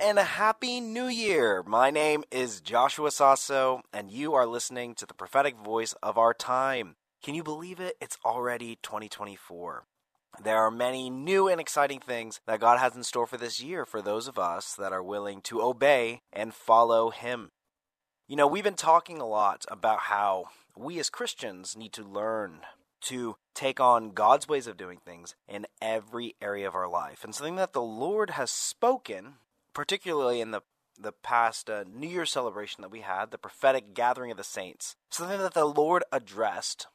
And a happy new year. My name is Joshua Sasso, and you are listening to the prophetic voice of our time. Can you believe it? It's already 2024. There are many new and exciting things that God has in store for this year for those of us that are willing to obey and follow Him. You know, we've been talking a lot about how we as Christians need to learn to take on God's ways of doing things in every area of our life. And something that the Lord has spoken, particularly in the the past uh, New Year celebration that we had, the prophetic gathering of the saints, something that the Lord addressed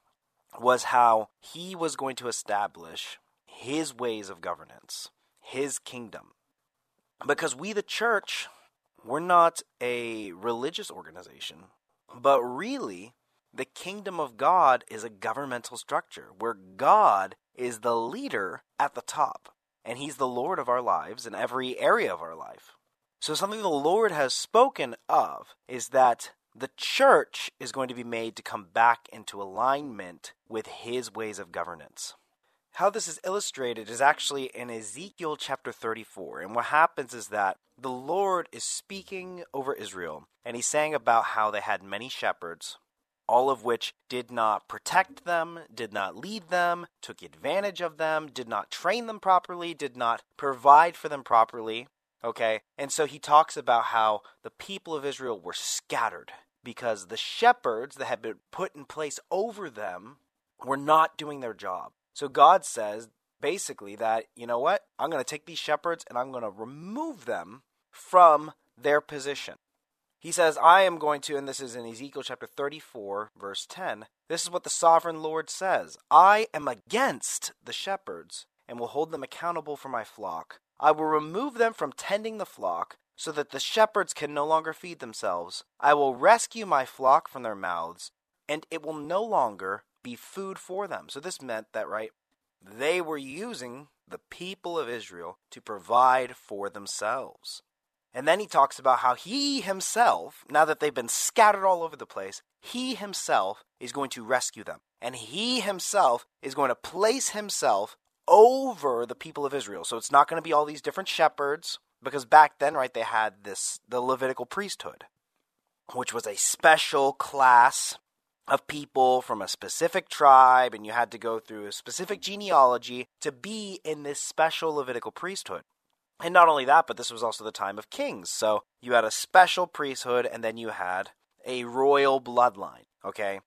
was how he was going to establish his ways of governance, his kingdom. Because we, the church, we're not a religious organization, but really the kingdom of God is a governmental structure where God is the leader at the top, and He's the Lord of our lives in every area of our life. So, something the Lord has spoken of is that the church is going to be made to come back into alignment with His ways of governance. How this is illustrated is actually in Ezekiel chapter 34. And what happens is that the Lord is speaking over Israel, and He's saying about how they had many shepherds all of which did not protect them, did not lead them, took advantage of them, did not train them properly, did not provide for them properly. Okay? And so he talks about how the people of Israel were scattered because the shepherds that had been put in place over them were not doing their job. So God says basically that, you know what? I'm going to take these shepherds and I'm going to remove them from their position. He says, I am going to, and this is in Ezekiel chapter 34, verse 10. This is what the sovereign Lord says I am against the shepherds and will hold them accountable for my flock. I will remove them from tending the flock so that the shepherds can no longer feed themselves. I will rescue my flock from their mouths, and it will no longer be food for them. So this meant that, right, they were using the people of Israel to provide for themselves. And then he talks about how he himself, now that they've been scattered all over the place, he himself is going to rescue them. And he himself is going to place himself over the people of Israel. So it's not going to be all these different shepherds, because back then, right, they had this, the Levitical priesthood, which was a special class of people from a specific tribe, and you had to go through a specific genealogy to be in this special Levitical priesthood. And not only that, but this was also the time of kings. So you had a special priesthood and then you had a royal bloodline, okay?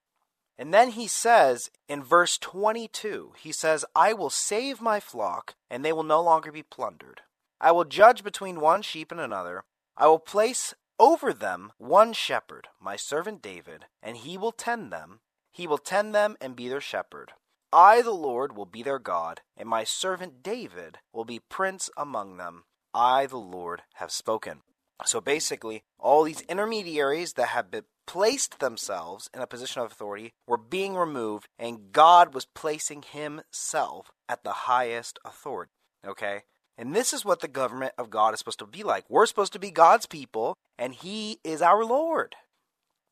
And then he says in verse 22, he says, I will save my flock, and they will no longer be plundered. I will judge between one sheep and another. I will place over them one shepherd, my servant David, and he will tend them. He will tend them and be their shepherd. I, the Lord, will be their God, and my servant David will be prince among them. I, the Lord, have spoken. So basically, all these intermediaries that have been placed themselves in a position of authority were being removed, and God was placing himself at the highest authority. Okay? And this is what the government of God is supposed to be like. We're supposed to be God's people, and He is our Lord.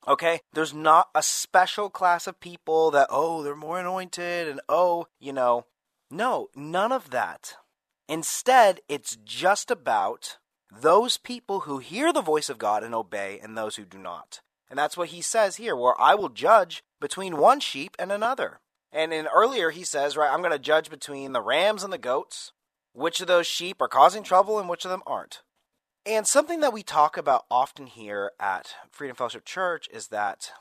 Okay? There's not a special class of people that, oh, they're more anointed and oh, you know. No, none of that. Instead, it's just about those people who hear the voice of God and obey and those who do not. And that's what he says here, where I will judge between one sheep and another. And in earlier he says, right, I'm going to judge between the rams and the goats, which of those sheep are causing trouble and which of them aren't. And something that we talk about often here at Freedom Fellowship Church is that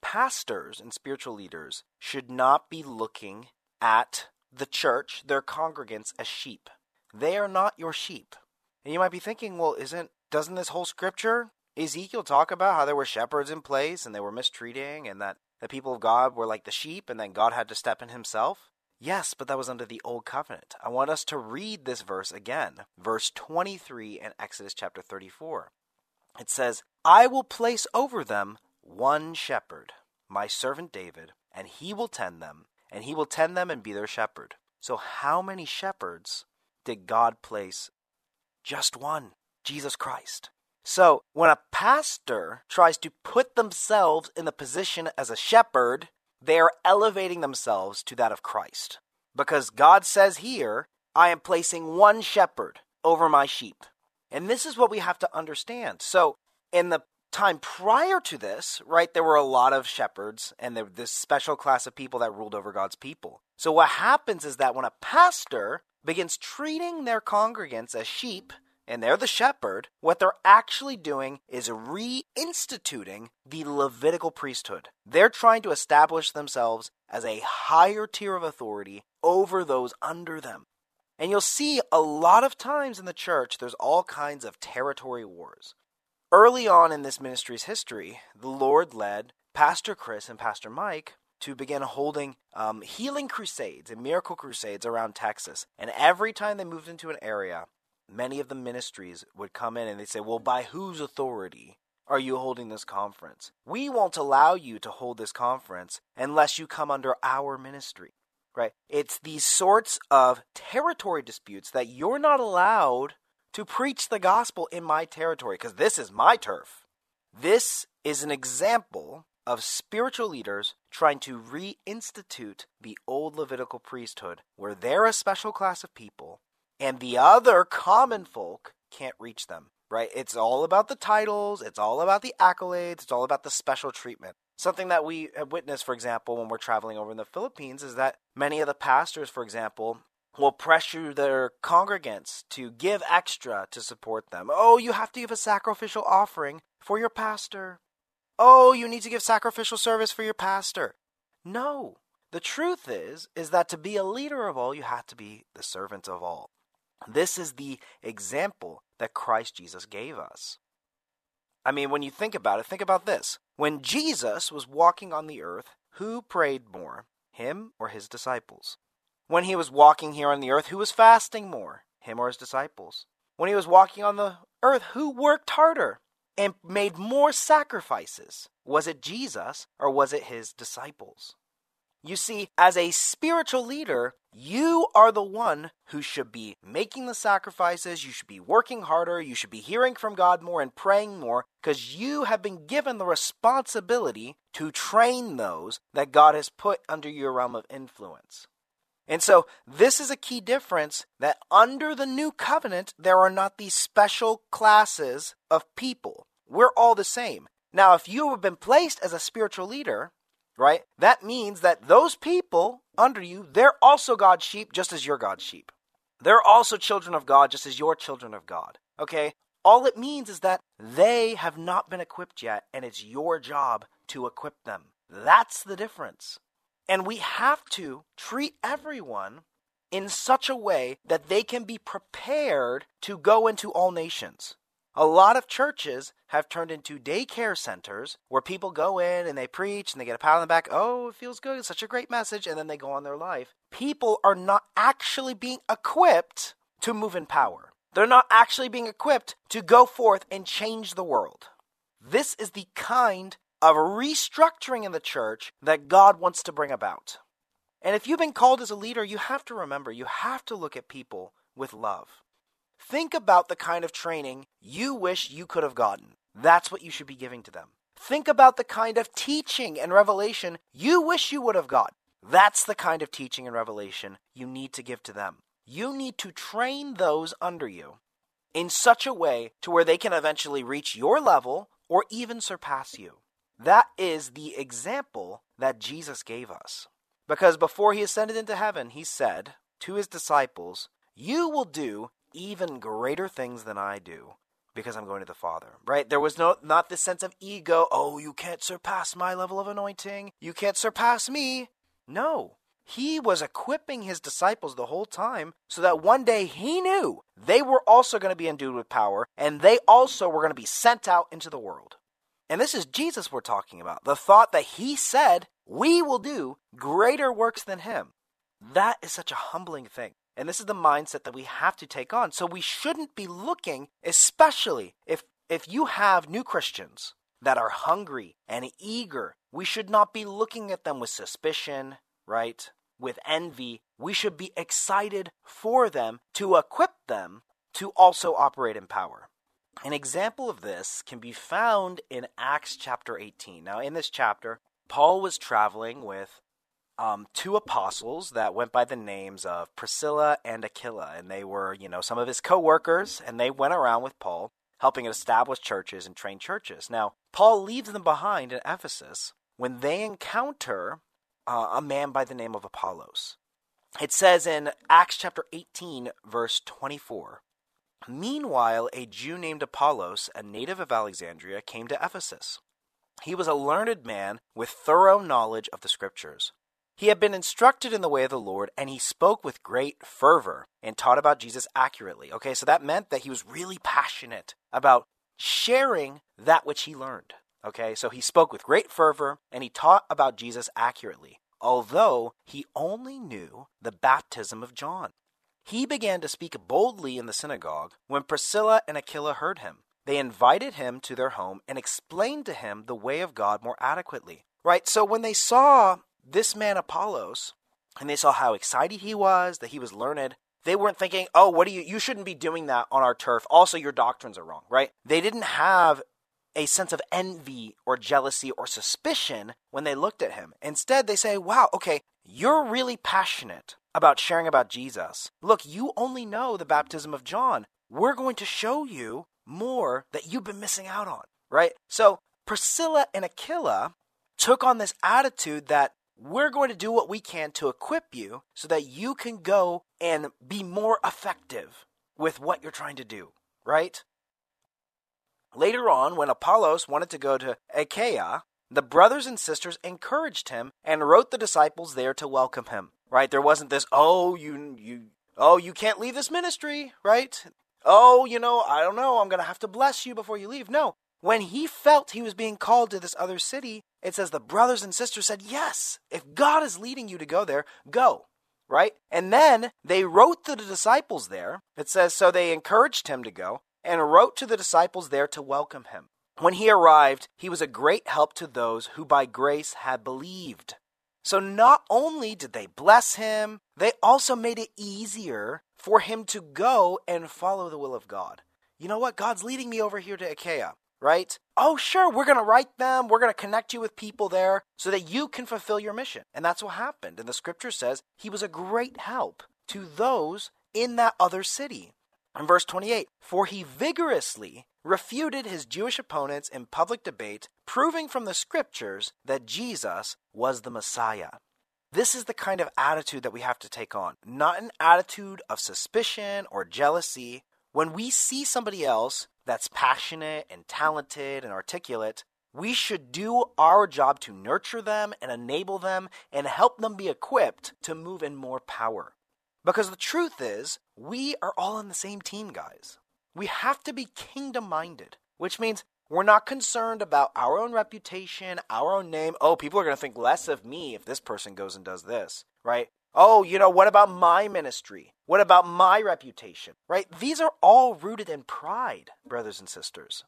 pastors and spiritual leaders should not be looking at the church, their congregants, as sheep. They are not your sheep. And you might be thinking, well, isn't doesn't this whole scripture Ezekiel talk about how there were shepherds in place and they were mistreating and that the people of God were like the sheep and then God had to step in himself? Yes, but that was under the old covenant. I want us to read this verse again. Verse 23 in Exodus chapter 34. It says, I will place over them one shepherd, my servant David, and he will tend them, and he will tend them and be their shepherd. So, how many shepherds did God place? Just one Jesus Christ. So, when a pastor tries to put themselves in the position as a shepherd, they are elevating themselves to that of Christ. Because God says here, I am placing one shepherd over my sheep. And this is what we have to understand. So, in the time prior to this, right, there were a lot of shepherds and this special class of people that ruled over God's people. So what happens is that when a pastor begins treating their congregants as sheep, and they're the shepherd, what they're actually doing is reinstituting the Levitical priesthood. They're trying to establish themselves as a higher tier of authority over those under them. And you'll see a lot of times in the church, there's all kinds of territory wars. Early on in this ministry's history, the Lord led Pastor Chris and Pastor Mike to begin holding um, healing crusades and miracle crusades around Texas. And every time they moved into an area, many of the ministries would come in and they'd say, Well, by whose authority are you holding this conference? We won't allow you to hold this conference unless you come under our ministry. Right? It's these sorts of territory disputes that you're not allowed to preach the gospel in my territory because this is my turf. This is an example of spiritual leaders trying to reinstitute the old Levitical priesthood where they're a special class of people and the other common folk can't reach them, right? It's all about the titles, it's all about the accolades, it's all about the special treatment. Something that we have witnessed, for example, when we're traveling over in the Philippines is that many of the pastors, for example, will pressure their congregants to give extra to support them. Oh, you have to give a sacrificial offering for your pastor. Oh, you need to give sacrificial service for your pastor. No. The truth is is that to be a leader of all, you have to be the servant of all. This is the example that Christ Jesus gave us. I mean, when you think about it, think about this. When Jesus was walking on the earth, who prayed more, him or his disciples? When he was walking here on the earth, who was fasting more? Him or his disciples? When he was walking on the earth, who worked harder and made more sacrifices? Was it Jesus or was it his disciples? You see, as a spiritual leader, you are the one who should be making the sacrifices, you should be working harder, you should be hearing from God more and praying more, because you have been given the responsibility to train those that God has put under your realm of influence. And so, this is a key difference that under the new covenant, there are not these special classes of people. We're all the same. Now, if you have been placed as a spiritual leader, right, that means that those people under you, they're also God's sheep just as you're God's sheep. They're also children of God just as you're children of God. Okay? All it means is that they have not been equipped yet, and it's your job to equip them. That's the difference. And we have to treat everyone in such a way that they can be prepared to go into all nations. A lot of churches have turned into daycare centers where people go in and they preach and they get a pat on the back. Oh, it feels good. It's such a great message. And then they go on their life. People are not actually being equipped to move in power. They're not actually being equipped to go forth and change the world. This is the kind of restructuring in the church that God wants to bring about. And if you've been called as a leader, you have to remember, you have to look at people with love. Think about the kind of training you wish you could have gotten. That's what you should be giving to them. Think about the kind of teaching and revelation you wish you would have got. That's the kind of teaching and revelation you need to give to them. You need to train those under you in such a way to where they can eventually reach your level or even surpass you. That is the example that Jesus gave us. Because before he ascended into heaven, he said to his disciples, You will do even greater things than I do, because I'm going to the Father, right? There was no not this sense of ego, oh, you can't surpass my level of anointing. You can't surpass me. No. He was equipping his disciples the whole time so that one day he knew they were also going to be endued with power and they also were going to be sent out into the world. And this is Jesus we're talking about. The thought that he said, we will do greater works than him. That is such a humbling thing. And this is the mindset that we have to take on. So we shouldn't be looking, especially if, if you have new Christians that are hungry and eager, we should not be looking at them with suspicion, right? With envy. We should be excited for them to equip them to also operate in power. An example of this can be found in Acts chapter 18. Now, in this chapter, Paul was traveling with um, two apostles that went by the names of Priscilla and Aquila, and they were, you know, some of his co-workers, and they went around with Paul, helping to establish churches and train churches. Now, Paul leaves them behind in Ephesus when they encounter uh, a man by the name of Apollos. It says in Acts chapter 18, verse 24. Meanwhile, a Jew named Apollos, a native of Alexandria, came to Ephesus. He was a learned man with thorough knowledge of the Scriptures. He had been instructed in the way of the Lord, and he spoke with great fervor and taught about Jesus accurately. Okay, so that meant that he was really passionate about sharing that which he learned. Okay, so he spoke with great fervor and he taught about Jesus accurately, although he only knew the baptism of John. He began to speak boldly in the synagogue when Priscilla and Aquila heard him. They invited him to their home and explained to him the way of God more adequately. Right? So when they saw this man Apollos, and they saw how excited he was, that he was learned, they weren't thinking, oh, what do you, you shouldn't be doing that on our turf. Also, your doctrines are wrong, right? They didn't have a sense of envy or jealousy or suspicion when they looked at him. Instead, they say, wow, okay, you're really passionate about sharing about Jesus. Look, you only know the baptism of John. We're going to show you more that you've been missing out on, right? So Priscilla and Aquila took on this attitude that we're going to do what we can to equip you so that you can go and be more effective with what you're trying to do, right? Later on, when Apollos wanted to go to Achaia, the brothers and sisters encouraged him and wrote the disciples there to welcome him. Right? There wasn't this, oh, you you oh, you can't leave this ministry, right? Oh, you know, I don't know, I'm going to have to bless you before you leave. No. When he felt he was being called to this other city, it says the brothers and sisters said, Yes, if God is leading you to go there, go. Right? And then they wrote to the disciples there. It says, So they encouraged him to go and wrote to the disciples there to welcome him. When he arrived, he was a great help to those who by grace had believed. So not only did they bless him, they also made it easier for him to go and follow the will of God. You know what? God's leading me over here to Achaia right? Oh, sure, we're going to write them. We're going to connect you with people there so that you can fulfill your mission. And that's what happened. And the scripture says he was a great help to those in that other city. In verse 28, for he vigorously refuted his Jewish opponents in public debate, proving from the scriptures that Jesus was the Messiah. This is the kind of attitude that we have to take on, not an attitude of suspicion or jealousy. When we see somebody else that's passionate and talented and articulate, we should do our job to nurture them and enable them and help them be equipped to move in more power. Because the truth is, we are all on the same team, guys. We have to be kingdom minded, which means we're not concerned about our own reputation, our own name. Oh, people are going to think less of me if this person goes and does this, right? Oh, you know, what about my ministry? What about my reputation? Right? These are all rooted in pride, brothers and sisters.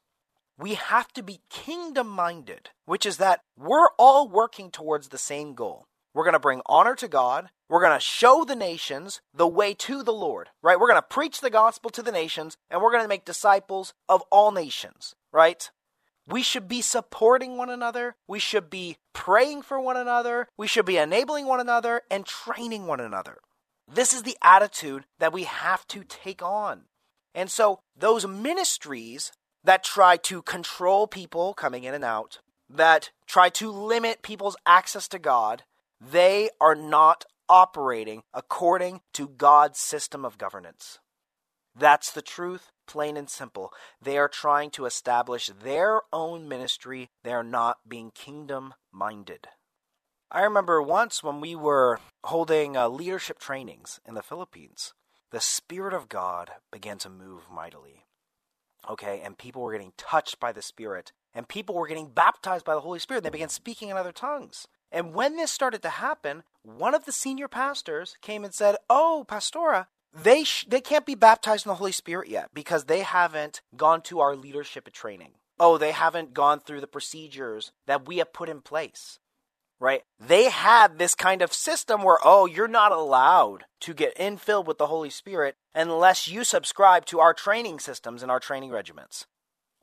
We have to be kingdom minded, which is that we're all working towards the same goal. We're going to bring honor to God. We're going to show the nations the way to the Lord, right? We're going to preach the gospel to the nations and we're going to make disciples of all nations, right? We should be supporting one another. We should be praying for one another. We should be enabling one another and training one another. This is the attitude that we have to take on. And so, those ministries that try to control people coming in and out, that try to limit people's access to God, they are not operating according to God's system of governance. That's the truth, plain and simple. They are trying to establish their own ministry. They are not being kingdom minded. I remember once when we were holding uh, leadership trainings in the Philippines, the Spirit of God began to move mightily. Okay, and people were getting touched by the Spirit, and people were getting baptized by the Holy Spirit. They began speaking in other tongues. And when this started to happen, one of the senior pastors came and said, Oh, Pastora, they, sh- they can't be baptized in the Holy Spirit yet because they haven't gone to our leadership training. Oh, they haven't gone through the procedures that we have put in place right? They had this kind of system where, oh, you're not allowed to get infilled with the Holy Spirit unless you subscribe to our training systems and our training regiments.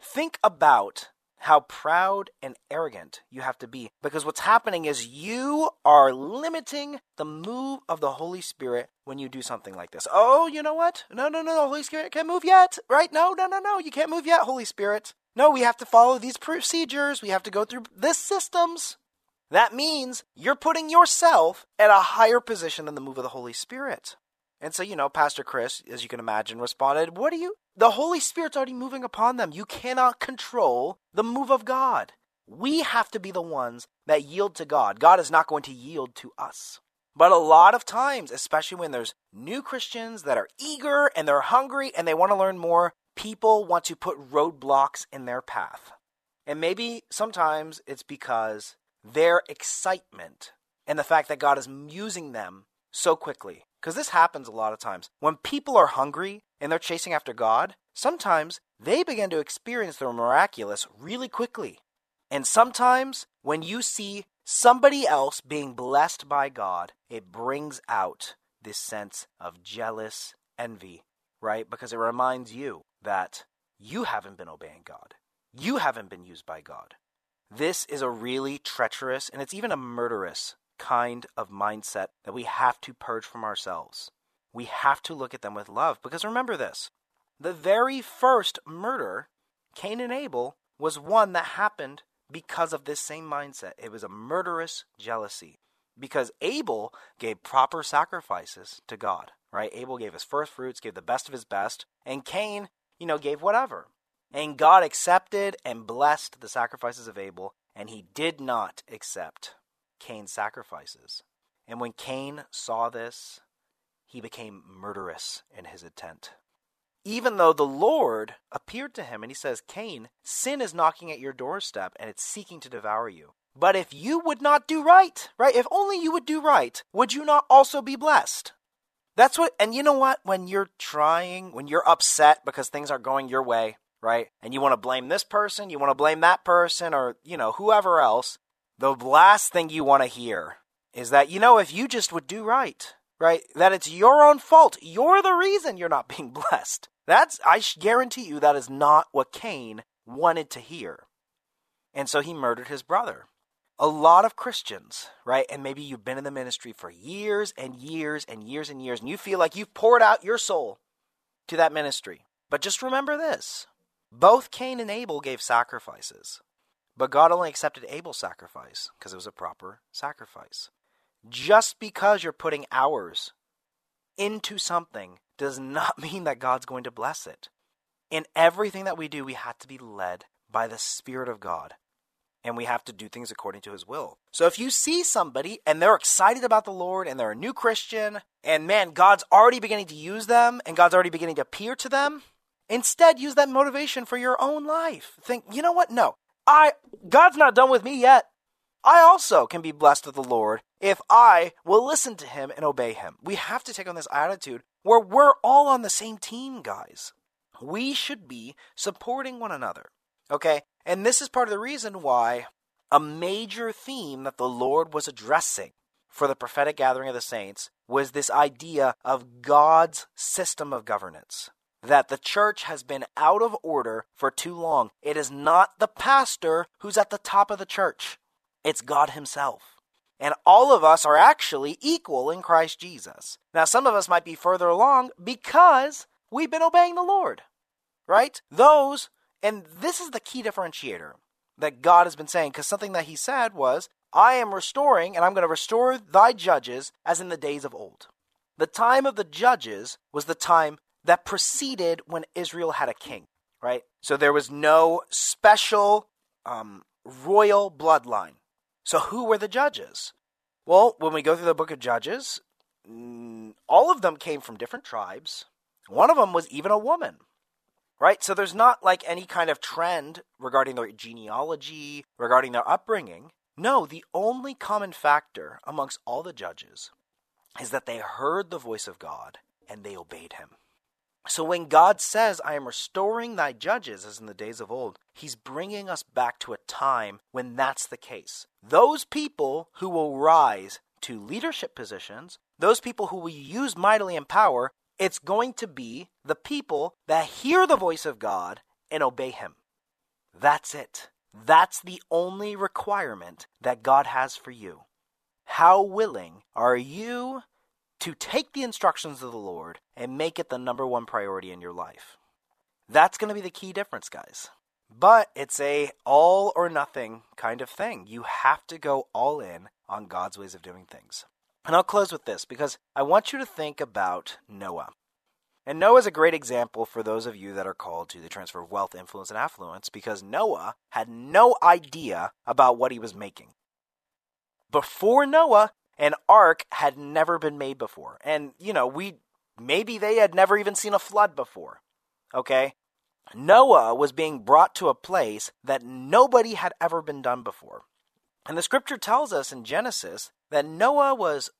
Think about how proud and arrogant you have to be because what's happening is you are limiting the move of the Holy Spirit when you do something like this. Oh, you know what? No, no, no, the Holy Spirit can't move yet, right? No, no, no, no, you can't move yet, Holy Spirit. No, we have to follow these procedures. We have to go through this systems. That means you're putting yourself at a higher position than the move of the Holy Spirit. And so, you know, Pastor Chris, as you can imagine, responded, What are you? The Holy Spirit's already moving upon them. You cannot control the move of God. We have to be the ones that yield to God. God is not going to yield to us. But a lot of times, especially when there's new Christians that are eager and they're hungry and they want to learn more, people want to put roadblocks in their path. And maybe sometimes it's because their excitement and the fact that God is using them so quickly. Because this happens a lot of times. When people are hungry and they're chasing after God, sometimes they begin to experience the miraculous really quickly. And sometimes when you see somebody else being blessed by God, it brings out this sense of jealous envy, right? Because it reminds you that you haven't been obeying God. You haven't been used by God. This is a really treacherous and it's even a murderous kind of mindset that we have to purge from ourselves. We have to look at them with love because remember this the very first murder, Cain and Abel, was one that happened because of this same mindset. It was a murderous jealousy because Abel gave proper sacrifices to God, right? Abel gave his first fruits, gave the best of his best, and Cain, you know, gave whatever. And God accepted and blessed the sacrifices of Abel, and he did not accept Cain's sacrifices. And when Cain saw this, he became murderous in his intent. Even though the Lord appeared to him and he says, Cain, sin is knocking at your doorstep and it's seeking to devour you. But if you would not do right, right? If only you would do right, would you not also be blessed? That's what, and you know what? When you're trying, when you're upset because things aren't going your way, right? And you want to blame this person, you want to blame that person, or, you know, whoever else. The last thing you want to hear is that, you know, if you just would do right, right? That it's your own fault. You're the reason you're not being blessed. That's, I guarantee you, that is not what Cain wanted to hear. And so he murdered his brother. A lot of Christians, right? And maybe you've been in the ministry for years and years and years and years, and you feel like you've poured out your soul to that ministry. But just remember this both Cain and Abel gave sacrifices, but God only accepted Abel's sacrifice because it was a proper sacrifice. Just because you're putting hours into something does not mean that God's going to bless it. In everything that we do, we have to be led by the Spirit of God. And we have to do things according to His will. So if you see somebody and they're excited about the Lord and they're a new Christian, and man, God's already beginning to use them and God's already beginning to appear to them, Instead, use that motivation for your own life. Think, you know what? No, I God's not done with me yet. I also can be blessed of the Lord if I will listen to Him and obey Him. We have to take on this attitude where we're all on the same team, guys. We should be supporting one another. Okay? And this is part of the reason why a major theme that the Lord was addressing for the prophetic gathering of the saints was this idea of God's system of governance that the church has been out of order for too long. It is not the pastor who's at the top of the church, it's God Himself. And all of us are actually equal in Christ Jesus. Now, some of us might be further along because we've been obeying the Lord, right? Those, and this is the key differentiator that God has been saying, because something that He said was, I am restoring, and I'm going to restore thy judges as in the days of old. The time of the judges was the time that preceded when Israel had a king, right? So there was no special um, royal bloodline. So who were the judges? Well, when we go through the book of Judges, mm, all of them came from different tribes. One of them was even a woman, right? So there's not like any kind of trend regarding their genealogy, regarding their upbringing. No, the only common factor amongst all the judges is that they heard the voice of God and they obeyed him. So when God says, I am restoring thy judges as in the days of old, he's bringing us back to a time when that's the case. Those people who will rise to leadership positions, those people who will use mightily in power, it's going to be the people that hear the voice of God and obey him. That's it. That's the only requirement that God has for you. How willing are you to take the instructions of the Lord and make it the number one priority in your life. That's going to be the key difference, guys. But it's a all or nothing kind of thing. You have to go all in on God's ways of doing things. And I'll close with this because I want you to think about Noah. And Noah is a great example for those of you that are called to the transfer of wealth, influence, and affluence because Noah had no idea about what he was making. Before Noah, an ark had never been made before. And, you know, we maybe they had never even seen a flood before. Okay? Noah was being brought to a place that nobody had ever been done before. And the scripture tells us in Genesis that Noah was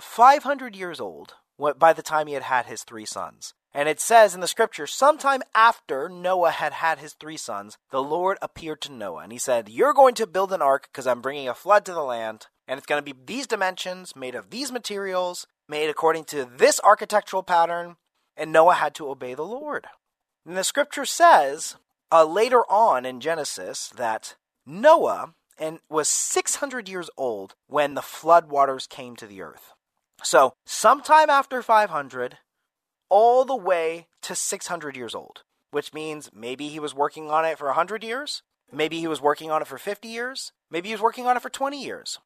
500 years old by the time he had had his three sons. And it says in the scripture, sometime after Noah had had his three sons, the Lord appeared to Noah and he said, You're going to build an ark because I'm bringing a flood to the land and it's going to be these dimensions, made of these materials, made according to this architectural pattern, and Noah had to obey the Lord. And the scripture says uh, later on in Genesis that Noah and was 600 years old when the flood waters came to the earth. So, sometime after 500, all the way to 600 years old, which means maybe he was working on it for 100 years, maybe he was working on it for 50 years, maybe he was working on it for 20 years.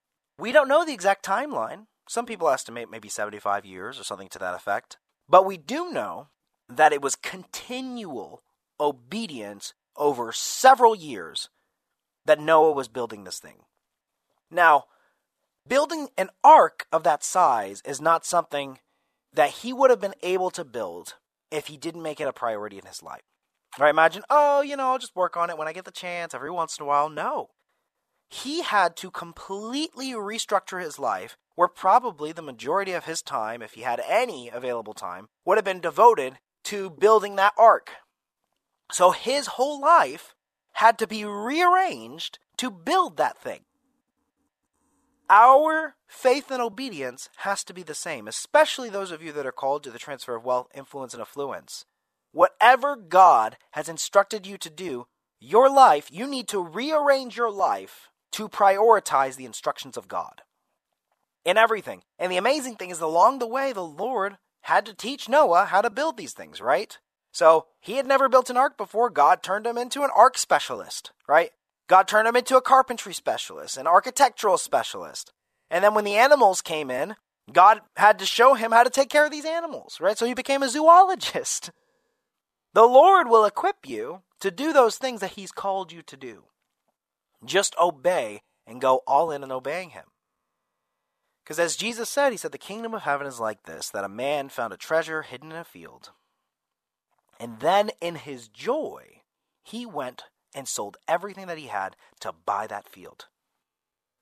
We don't know the exact timeline. Some people estimate maybe 75 years or something to that effect. But we do know that it was continual obedience over several years that Noah was building this thing. Now, building an ark of that size is not something that he would have been able to build if he didn't make it a priority in his life. Right? Imagine, oh, you know, I'll just work on it when I get the chance every once in a while. No he had to completely restructure his life, where probably the majority of his time, if he had any available time, would have been devoted to building that ark. So his whole life had to be rearranged to build that thing. Our faith and obedience has to be the same, especially those of you that are called to the transfer of wealth, influence, and affluence. Whatever God has instructed you to do, your life, you need to rearrange your life to prioritize the instructions of God in everything. And the amazing thing is, along the way, the Lord had to teach Noah how to build these things, right? So he had never built an ark before. God turned him into an ark specialist, right? God turned him into a carpentry specialist, an architectural specialist. And then when the animals came in, God had to show him how to take care of these animals, right? So he became a zoologist. The Lord will equip you to do those things that he's called you to do. Just obey and go all in and obeying him. Because as Jesus said, he said, The kingdom of heaven is like this that a man found a treasure hidden in a field. And then in his joy, he went and sold everything that he had to buy that field.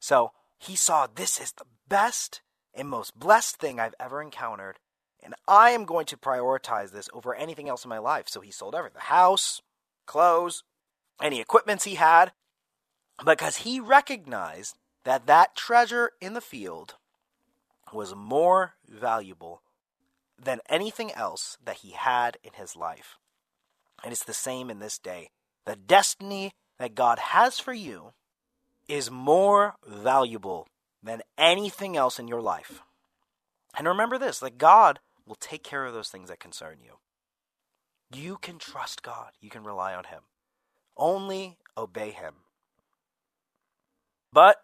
So he saw this is the best and most blessed thing I've ever encountered. And I am going to prioritize this over anything else in my life. So he sold everything the house, clothes, any equipments he had, because he recognized that that treasure in the field was more valuable than anything else that he had in his life. And it's the same in this day. The destiny that God has for you is more valuable than anything else in your life. And remember this that God will take care of those things that concern you. You can trust God, you can rely on Him. Only obey Him. But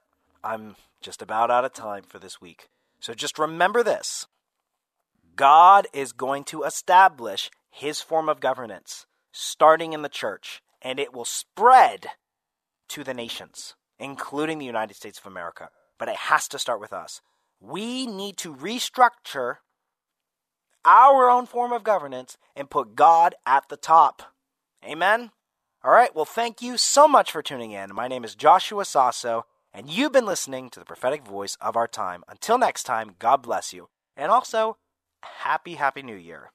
I'm just about out of time for this week. So just remember this God is going to establish his form of governance, starting in the church, and it will spread to the nations, including the United States of America. But it has to start with us. We need to restructure our own form of governance and put God at the top. Amen? All right, well, thank you so much for tuning in. My name is Joshua Sasso, and you've been listening to the prophetic voice of our time. Until next time, God bless you. And also, happy, happy new year.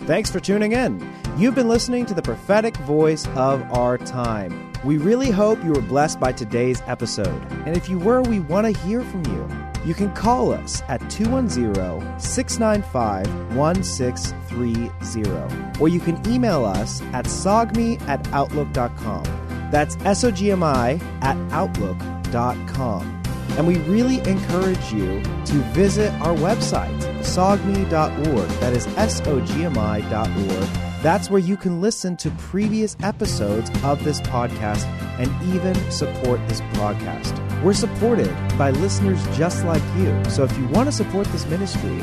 Thanks for tuning in. You've been listening to the prophetic voice of our time. We really hope you were blessed by today's episode. And if you were, we want to hear from you. You can call us at 210 695 1630, or you can email us at sogmi at outlook.com. That's S O G M I at outlook.com. And we really encourage you to visit our website, sogmi.org. That is S O G M I.org. That's where you can listen to previous episodes of this podcast and even support this podcast. We're supported by listeners just like you. So if you want to support this ministry,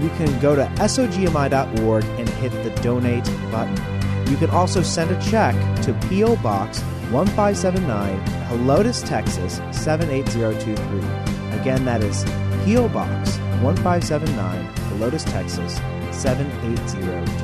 you can go to sogmi.org and hit the donate button. You can also send a check to P.O. Box 1579, Helotes, Texas 78023. Again, that is P.O. Box 1579, Helotes, Texas 78023.